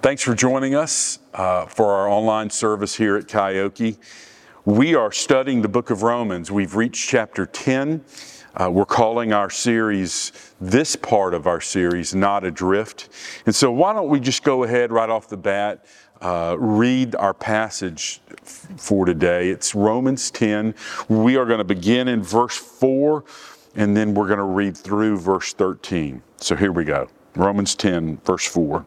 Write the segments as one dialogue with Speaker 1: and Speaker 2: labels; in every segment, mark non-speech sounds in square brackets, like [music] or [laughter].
Speaker 1: Thanks for joining us uh, for our online service here at Kyoke. We are studying the book of Romans. We've reached chapter 10. Uh, we're calling our series, this part of our series, Not Adrift. And so, why don't we just go ahead right off the bat, uh, read our passage f- for today? It's Romans 10. We are going to begin in verse 4, and then we're going to read through verse 13. So, here we go Romans 10, verse 4.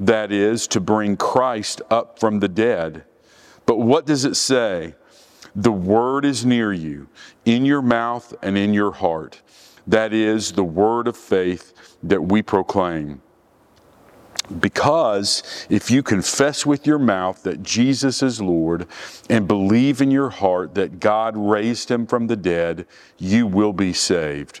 Speaker 1: That is, to bring Christ up from the dead. But what does it say? The word is near you, in your mouth and in your heart. That is the word of faith that we proclaim. Because if you confess with your mouth that Jesus is Lord and believe in your heart that God raised him from the dead, you will be saved.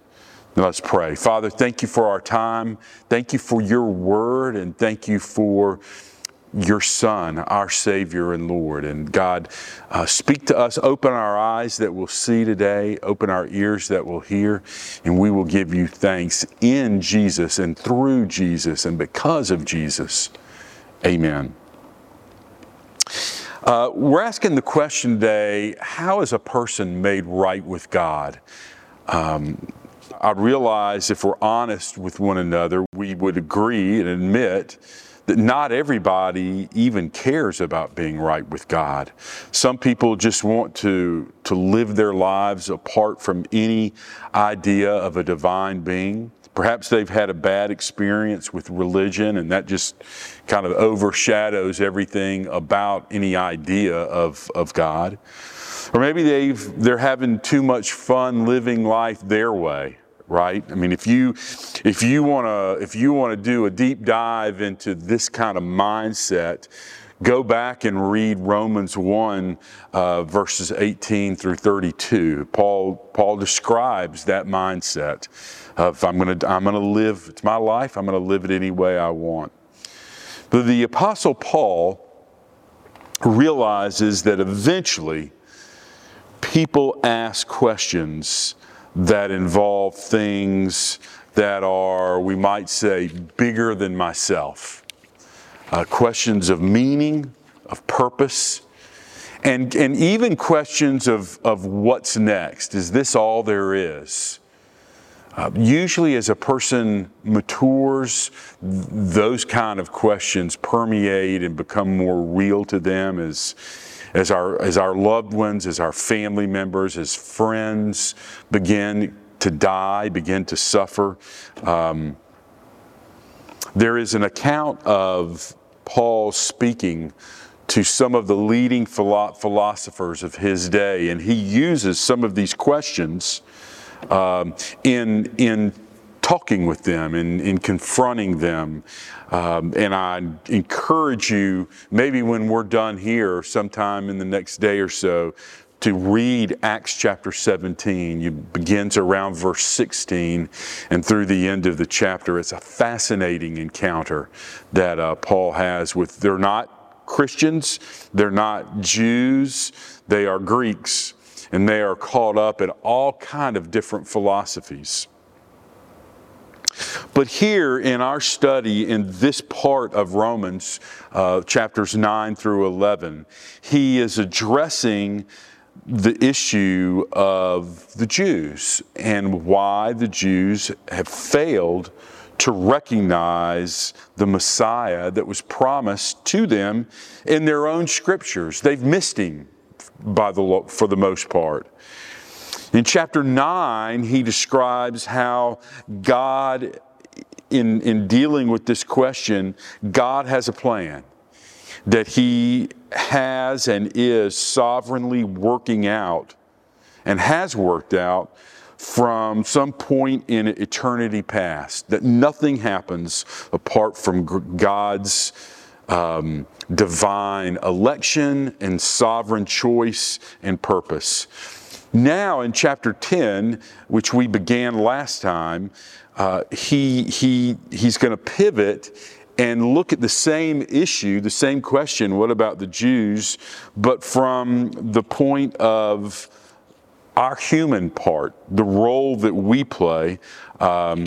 Speaker 1: Let's pray. Father, thank you for our time. Thank you for your word, and thank you for your Son, our Savior and Lord. And God, uh, speak to us, open our eyes that we'll see today, open our ears that we'll hear, and we will give you thanks in Jesus and through Jesus and because of Jesus. Amen. Uh, we're asking the question today how is a person made right with God? Um, I realize if we're honest with one another, we would agree and admit that not everybody even cares about being right with God. Some people just want to, to live their lives apart from any idea of a divine being. Perhaps they've had a bad experience with religion and that just kind of overshadows everything about any idea of, of God. Or maybe they've, they're having too much fun living life their way right? I mean, if you if you want to if you want to do a deep dive into this kind of mindset, go back and read Romans 1, uh, verses 18 through 32. Paul, Paul describes that mindset of I'm to I'm to live, it's my life, I'm to live it any way I want. But the Apostle Paul realizes that eventually people ask questions that involve things that are, we might say, bigger than myself. Uh, questions of meaning, of purpose, and, and even questions of, of what's next. Is this all there is? Uh, usually, as a person matures, those kind of questions permeate and become more real to them as, as our, as our loved ones, as our family members, as friends begin to die, begin to suffer. Um, there is an account of Paul speaking to some of the leading philosophers of his day, and he uses some of these questions um, in, in talking with them and in confronting them. Um, and I encourage you, maybe when we're done here, sometime in the next day or so, to read Acts chapter 17. It begins around verse 16 and through the end of the chapter. It's a fascinating encounter that uh, Paul has with, they're not Christians, they're not Jews, they are Greeks, and they are caught up in all kind of different philosophies. But here in our study in this part of Romans, uh, chapters 9 through 11, he is addressing the issue of the Jews and why the Jews have failed to recognize the Messiah that was promised to them in their own scriptures. They've missed him by the, for the most part. In chapter 9, he describes how God, in, in dealing with this question, God has a plan that he has and is sovereignly working out and has worked out from some point in eternity past, that nothing happens apart from God's um, divine election and sovereign choice and purpose. Now, in chapter 10, which we began last time, uh, he, he, he's going to pivot and look at the same issue, the same question what about the Jews, but from the point of our human part, the role that we play um,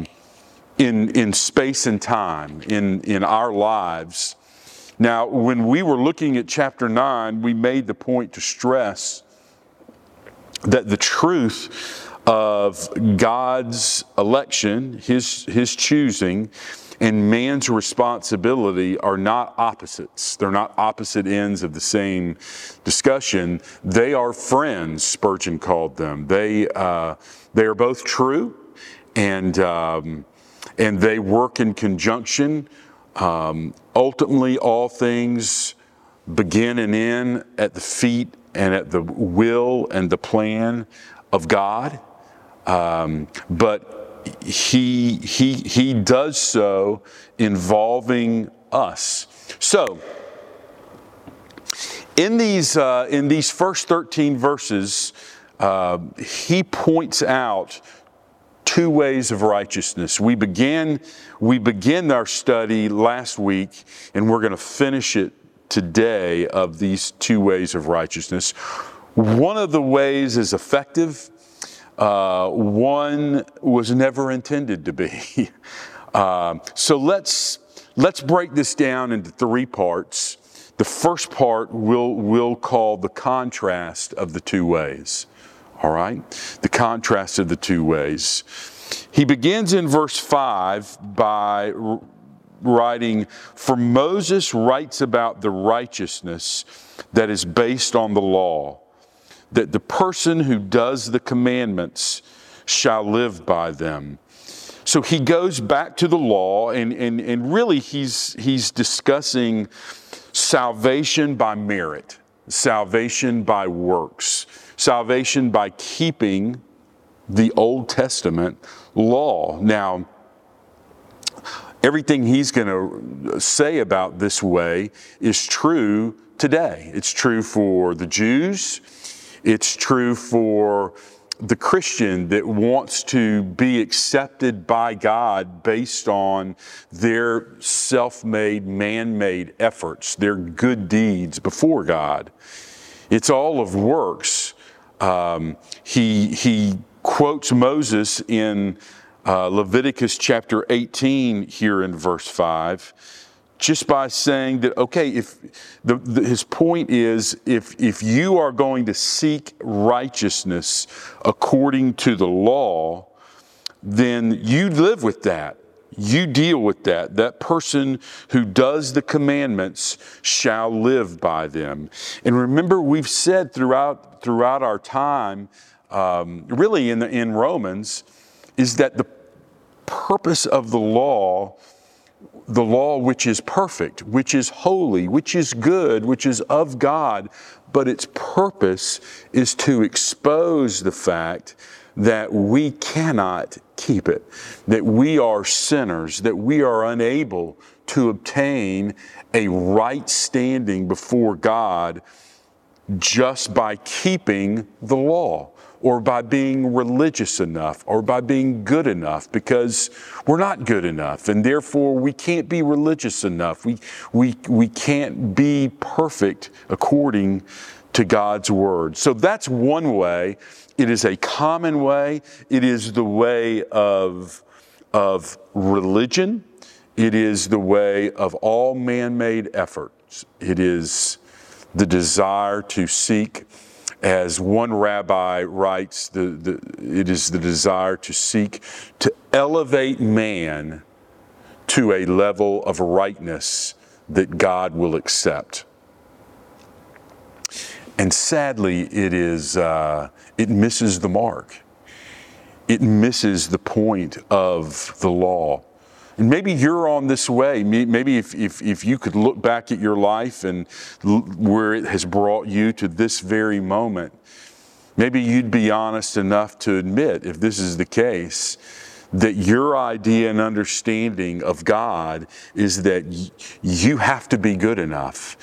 Speaker 1: in, in space and time, in, in our lives. Now, when we were looking at chapter 9, we made the point to stress that the truth of God's election, his, his choosing, and man's responsibility are not opposites. They're not opposite ends of the same discussion. They are friends, Spurgeon called them. They, uh, they are both true, and, um, and they work in conjunction. Um, ultimately, all things begin and end at the feet and at the will and the plan of God. Um, but he, he, he does so involving us. So, in these, uh, in these first 13 verses, uh, he points out two ways of righteousness. We began, we began our study last week, and we're going to finish it today of these two ways of righteousness. One of the ways is effective, uh, one was never intended to be. uh, [laughs] so let's, let's break this down into three parts. The first part we'll, we'll call the contrast of the two ways. All right? The contrast of the two ways. He begins in verse 5 by writing, For Moses writes about the righteousness that is based on the law, that the person who does the commandments shall live by them. So he goes back to the law, and, and, and really he's, he's discussing salvation by merit, salvation by works, salvation by keeping the Old Testament law. Now, everything he's going to say about this way is true today. It's true for the Jews, it's true for the Christian that wants to be accepted by God based on their self made, man made efforts, their good deeds before God. It's all of works. Um, he, he quotes Moses in uh, Leviticus chapter 18 here in verse 5 just by saying that okay if the, the, his point is if if you are going to seek righteousness according to the law then you live with that. You deal with that. That person who does the commandments shall live by them. And remember we've said throughout throughout our time um, really in the, in romans is that the purpose of the law, the law which is perfect, which is holy, which is good, which is of God, but its purpose is to expose the fact that we cannot keep it, that we are sinners, that we are unable to obtain a right standing before God just by keeping the law or by being religious enough or by being good enough because we're not good enough and therefore we can't be religious enough. We, we, we can't be perfect according to God's word. So that's one way. It is a common way. It is the way of, of religion. It is the way of all man made efforts. It is the desire to seek as one rabbi writes, the, the, it is the desire to seek to elevate man to a level of rightness that God will accept. And sadly, it is uh, it misses the mark. It misses the point of the law. And maybe you're on this way. Maybe if, if, if you could look back at your life and where it has brought you to this very moment, maybe you'd be honest enough to admit, if this is the case, that your idea and understanding of God is that y- you have to be good enough.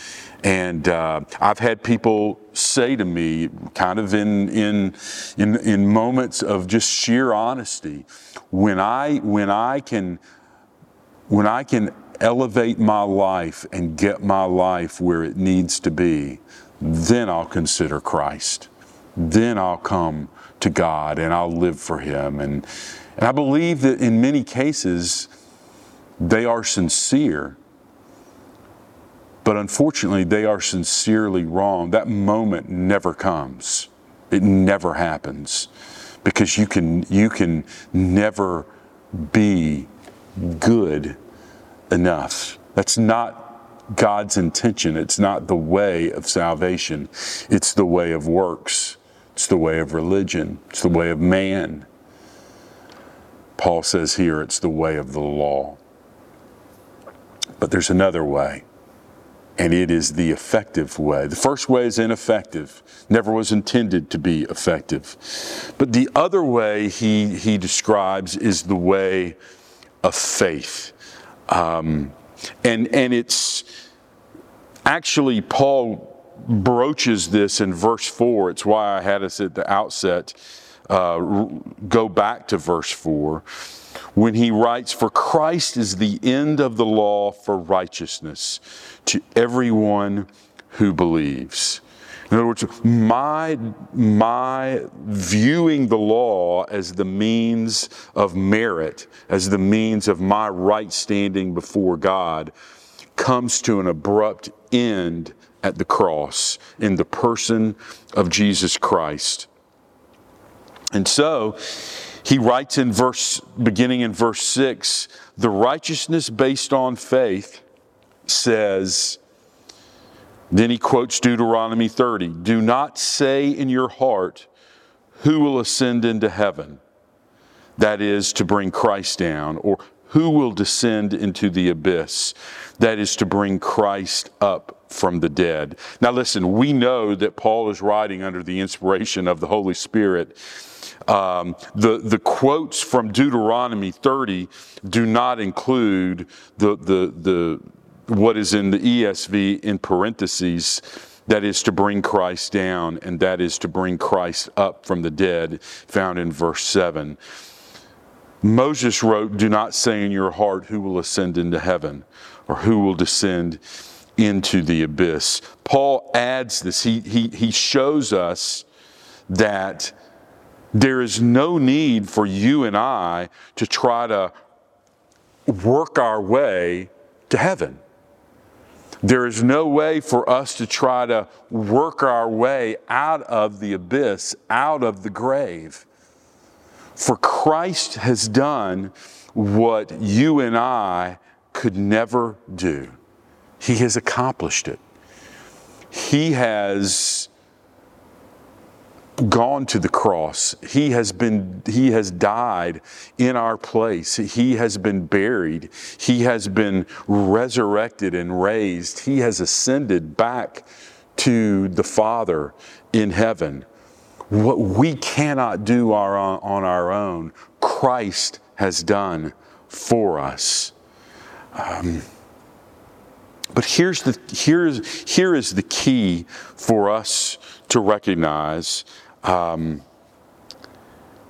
Speaker 1: And uh, I've had people say to me, kind of in, in, in, in moments of just sheer honesty, when I, when I can, when I can elevate my life and get my life where it needs to be, then I'll consider Christ. Then I'll come to God and I'll live for Him. And, and I believe that in many cases, they are sincere. But unfortunately, they are sincerely wrong. That moment never comes. It never happens because you can, you can never be good enough. That's not God's intention. It's not the way of salvation. It's the way of works. It's the way of religion. It's the way of man. Paul says here it's the way of the law. But there's another way, and it is the effective way. The first way is ineffective, never was intended to be effective. But the other way he, he describes is the way of faith. Um, and, and it's actually, Paul broaches this in verse 4. It's why I had us at the outset uh, go back to verse 4 when he writes, For Christ is the end of the law for righteousness to everyone who believes. In other words, my, my viewing the law as the means of merit, as the means of my right standing before God, comes to an abrupt end at the cross in the person of Jesus Christ. And so he writes in verse, beginning in verse 6, the righteousness based on faith says, then he quotes Deuteronomy 30 Do not say in your heart, Who will ascend into heaven? That is to bring Christ down, or who will descend into the abyss? That is to bring Christ up from the dead. Now, listen, we know that Paul is writing under the inspiration of the Holy Spirit um, the, the quotes from Deuteronomy 30 do not include the, the, the, what is in the ESV in parentheses, that is to bring Christ down, and that is to bring Christ up from the dead, found in verse 7. Moses wrote, Do not say in your heart, Who will ascend into heaven, or who will descend into the abyss. Paul adds this, he, he, he shows us that there is no need for you and I to try to work our way to heaven. There is no way for us to try to work our way out of the abyss, out of the grave. For Christ has done what you and I could never do. He has accomplished it. He has gone to the cross. He has been he has died in our place. He has been buried. He has been resurrected and raised. He has ascended back to the Father in heaven. What we cannot do our, on our own, Christ has done for us. Um, but here's the, here's, here is the key for us to recognize um,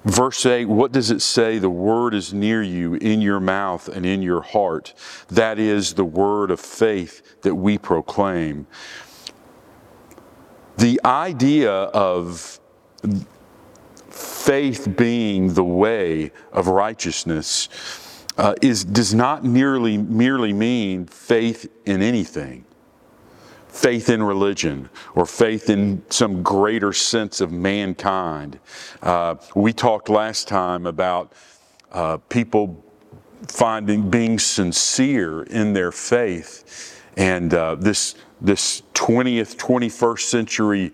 Speaker 1: verse 8, what does it say? The word is near you, in your mouth and in your heart. That is the word of faith that we proclaim. The idea of faith being the way of righteousness uh, is, does not merely, merely mean faith in anything faith in religion or faith in some greater sense of mankind. Uh, we talked last time about uh, people finding being sincere in their faith. And uh, this, this 20th, 21st century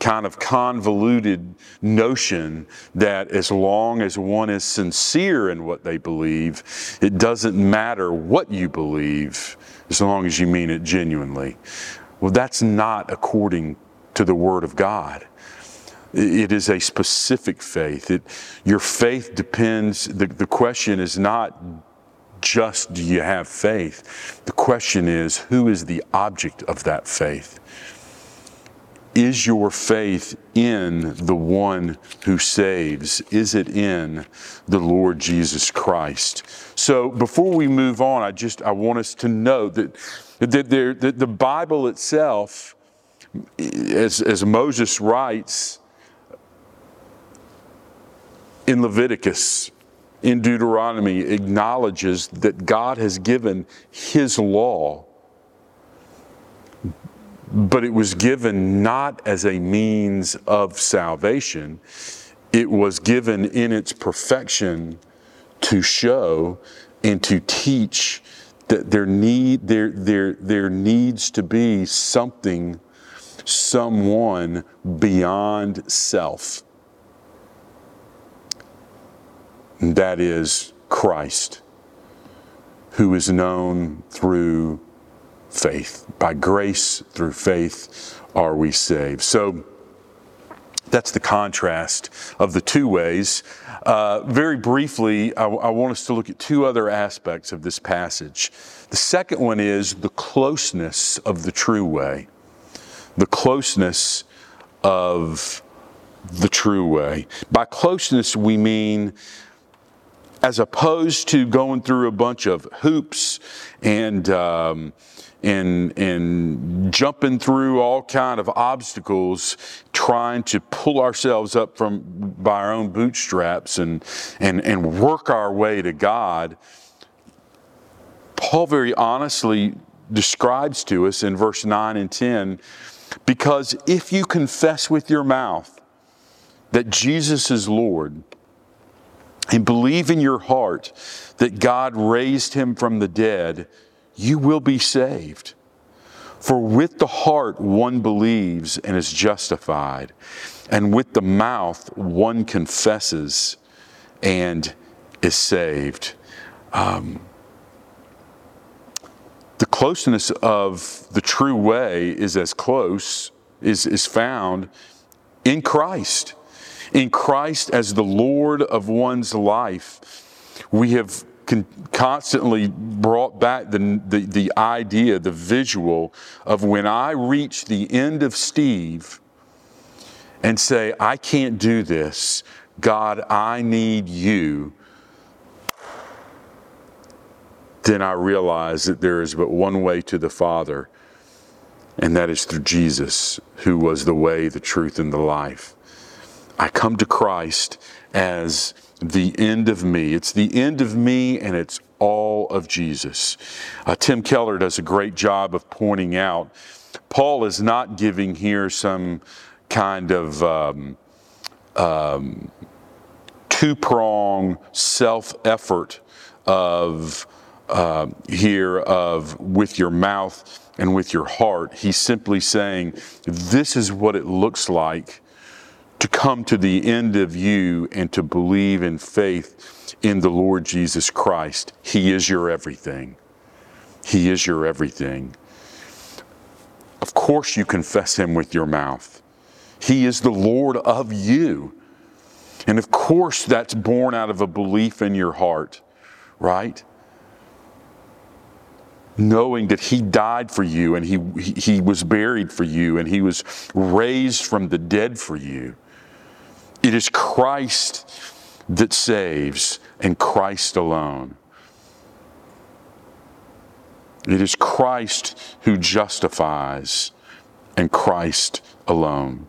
Speaker 1: kind of convoluted notion that as long as one is sincere in what they believe, it doesn't matter what you believe as long as you mean it genuinely. Well, that's not according to the Word of God. It is a specific faith. It, your faith depends, the, the question is not just do you have faith? The question is who is the object of that faith? Is your faith in the one who saves? Is it in the Lord Jesus Christ? So before we move on, I just I want us to know that, there, that the Bible itself, as, as Moses writes in Leviticus, in Deuteronomy, acknowledges that God has given His law but it was given not as a means of salvation, it was given in its perfection to show and to teach that there need there there there needs to be something someone beyond self and that is Christ who is known through faith. By grace through faith are we saved. So that's the contrast of the two ways. Uh, very briefly, I, I want us to look at two other aspects of this passage. The second one is the closeness of the true way. The closeness of the true way. By closeness, we mean as opposed to going through a bunch of hoops and um, and and jumping through all kind of obstacles trying to pull ourselves up from by our own bootstraps and and and work our way to God. Paul very honestly describes to us in verse 9 and 10 because if you confess with your mouth that Jesus is Lord and believe in your heart that God raised him from the dead you will be saved. For with the heart one believes and is justified, and with the mouth one confesses and is saved. Um, the closeness of the true way is as close, is, is found in Christ. In Christ as the Lord of one's life, we have con- constantly brought back the, the, the idea, the visual of when I reach the end of Steve and say, I can't do this, God, I need you, then I realize that there is but one way to the Father, and that is through Jesus, who was the way, the truth, and the life. I come to Christ as the end of me. It's the end of me and it's all of Jesus. Uh, Tim Keller does a great job of pointing out Paul is not giving here some kind of um, um, two prong self effort of uh, here of with your mouth and with your heart. He's simply saying, This is what it looks like to come to the end of you and to believe in faith in the Lord Jesus Christ. He is your everything. He is your everything. Of course, you confess Him with your mouth. He is the Lord of you. And of course, that's born out of a belief in your heart, right? Knowing that He died for you and he, he was buried for you and He was raised from the dead for you. It is Christ that saves and Christ alone. It is Christ who justifies and Christ alone.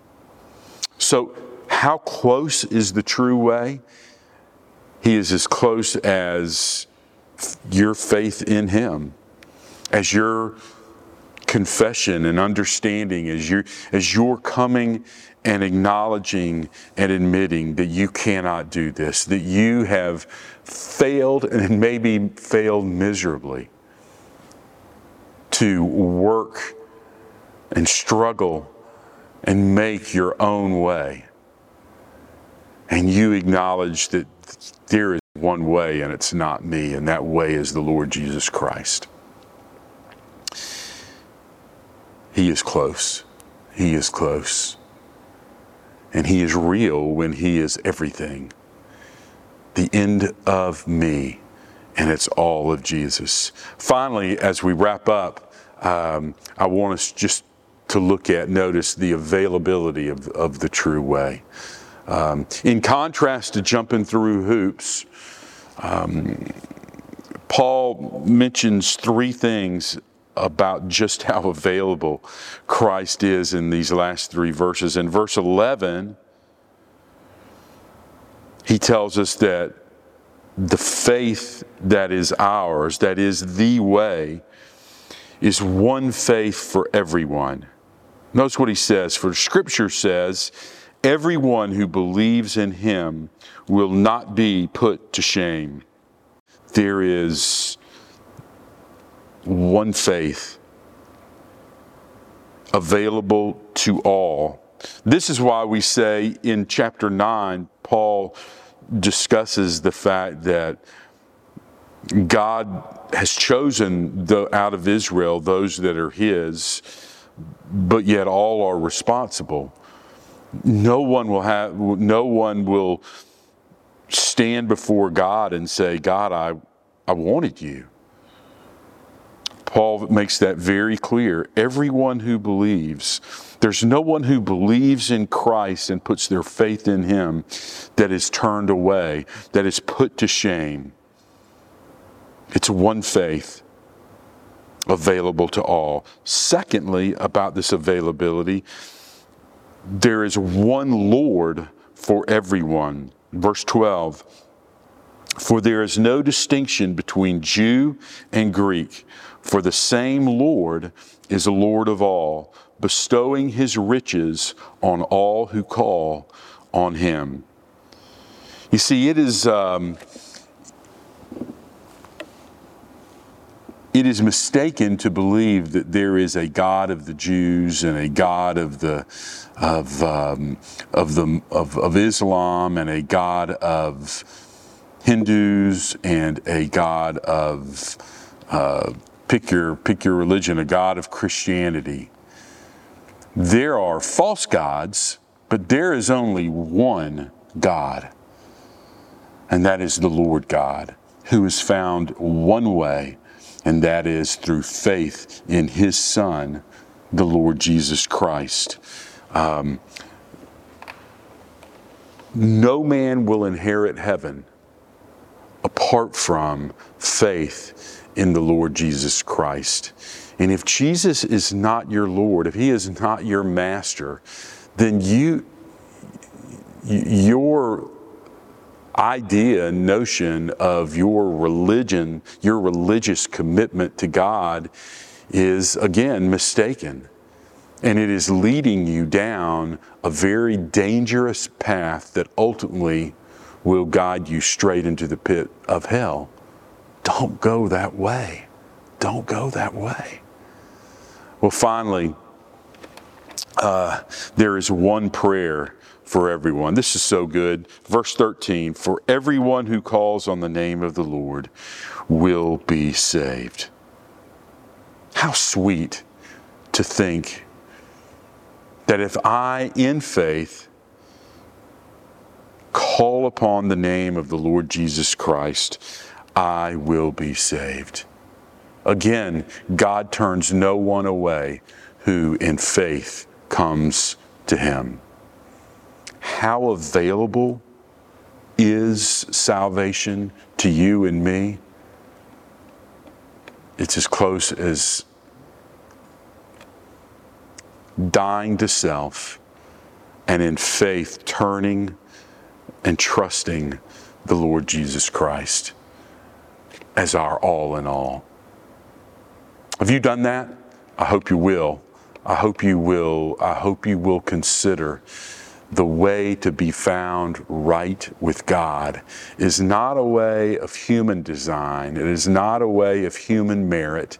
Speaker 1: So, how close is the true way? He is as close as your faith in Him, as your confession and understanding, as your, as your coming and acknowledging and admitting that you cannot do this, that you have failed [laughs] and maybe failed miserably to work and struggle and make your own way. And you acknowledge that there is one way and it's not me, and that way is the Lord Jesus Christ. He is close. He is close. And He is real when He is everything. The end of me, and it's all of Jesus. Finally, as we wrap up, um, I want us just to look at, notice the availability of, of the true way. Um, in contrast to jumping through hoops, um, Paul mentions three things about just how available Christ is in these last three verses. In verse 11, he tells us that the faith that is ours, that is the way, is one faith for everyone. Notice what he says, for Scripture says, everyone who believes in him will not be put to shame. There is one faith available to all. This is why we say in chapter 9, Paul discusses the fact that God has chosen the, out of Israel those that are His, but yet all are responsible. No one will have, no one will stand before God and say, God, I, I wanted you. Paul makes that very clear. Everyone who believes, there's no one who believes in Christ and puts their faith in Him that is turned away, that is put to shame. It's one faith available to all. Secondly, about this availability, there is one Lord for everyone. Verse 12 For there is no distinction between Jew and Greek for the same Lord is Lord of all, bestowing his riches on all who call on him. You see, it is. Um, it is mistaken to believe that there is a God of the Jews and a God of the of um, of the of, of Islam and a God of Hindus and a God of uh, pick your, pick your religion, a God of Christianity. There are false gods, but there is only one God, and that is the Lord God, who is found one way, and that is through faith in His Son, the Lord Jesus Christ. Um, no man will inherit heaven apart from faith in the Lord Jesus Christ. And if Jesus is not your Lord, if He is not your master, then you, your idea, notion of your religion, your religious commitment to God is again mistaken. And it is leading you down a very dangerous path that ultimately will guide you straight into the pit of hell. Don't go that way. Don't go that way. Well, finally, uh, there is one prayer for everyone. This is so good. Verse 13 For everyone who calls on the name of the Lord will be saved. How sweet to think that if I, in faith, call upon the name of the Lord Jesus Christ, I will be saved. Again, God turns no one away who in faith comes to him. How available is salvation to you and me? It's as close as dying to self and in faith turning and trusting the Lord Jesus Christ as our all in all. Have you done that? I hope you will I hope you will, I hope you will consider the way to be found right with God is not a way of human design. It is not a way of human merit.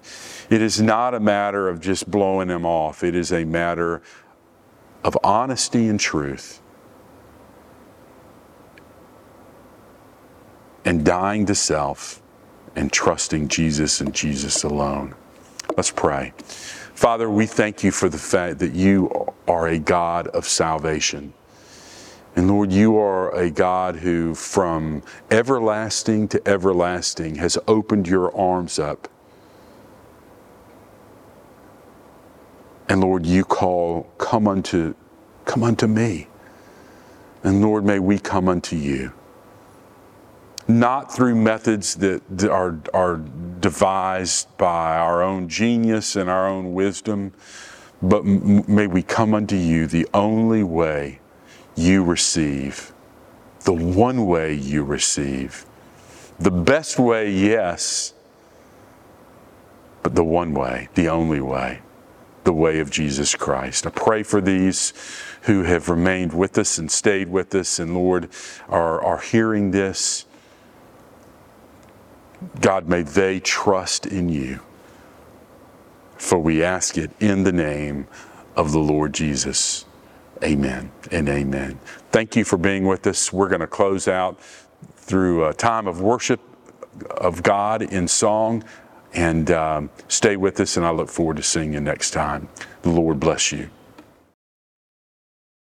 Speaker 1: It is not a matter of just blowing Him off. It is a matter of honesty and truth and dying to self and trusting Jesus and Jesus alone. Let's pray. Father, we thank you for the fact that you are a God of salvation. And Lord, you are a God who, from everlasting to everlasting, has opened your arms up. And Lord, you call, come unto, come unto me. And Lord, may we come unto you not through methods that are, are devised by our own genius and our own wisdom, but may we come unto you the only way you receive, the one way you receive, the best way, yes, but the one way, the only way, the way of Jesus Christ. I pray for these who have remained with us and stayed with us, and Lord, are, are hearing this God, may they trust in you. For we ask it in the name of the Lord Jesus. Amen and amen. Thank you for being with us. We're going to close out through a time of worship of God in song. And um, stay with us, and I look forward to seeing you next time. The Lord bless you.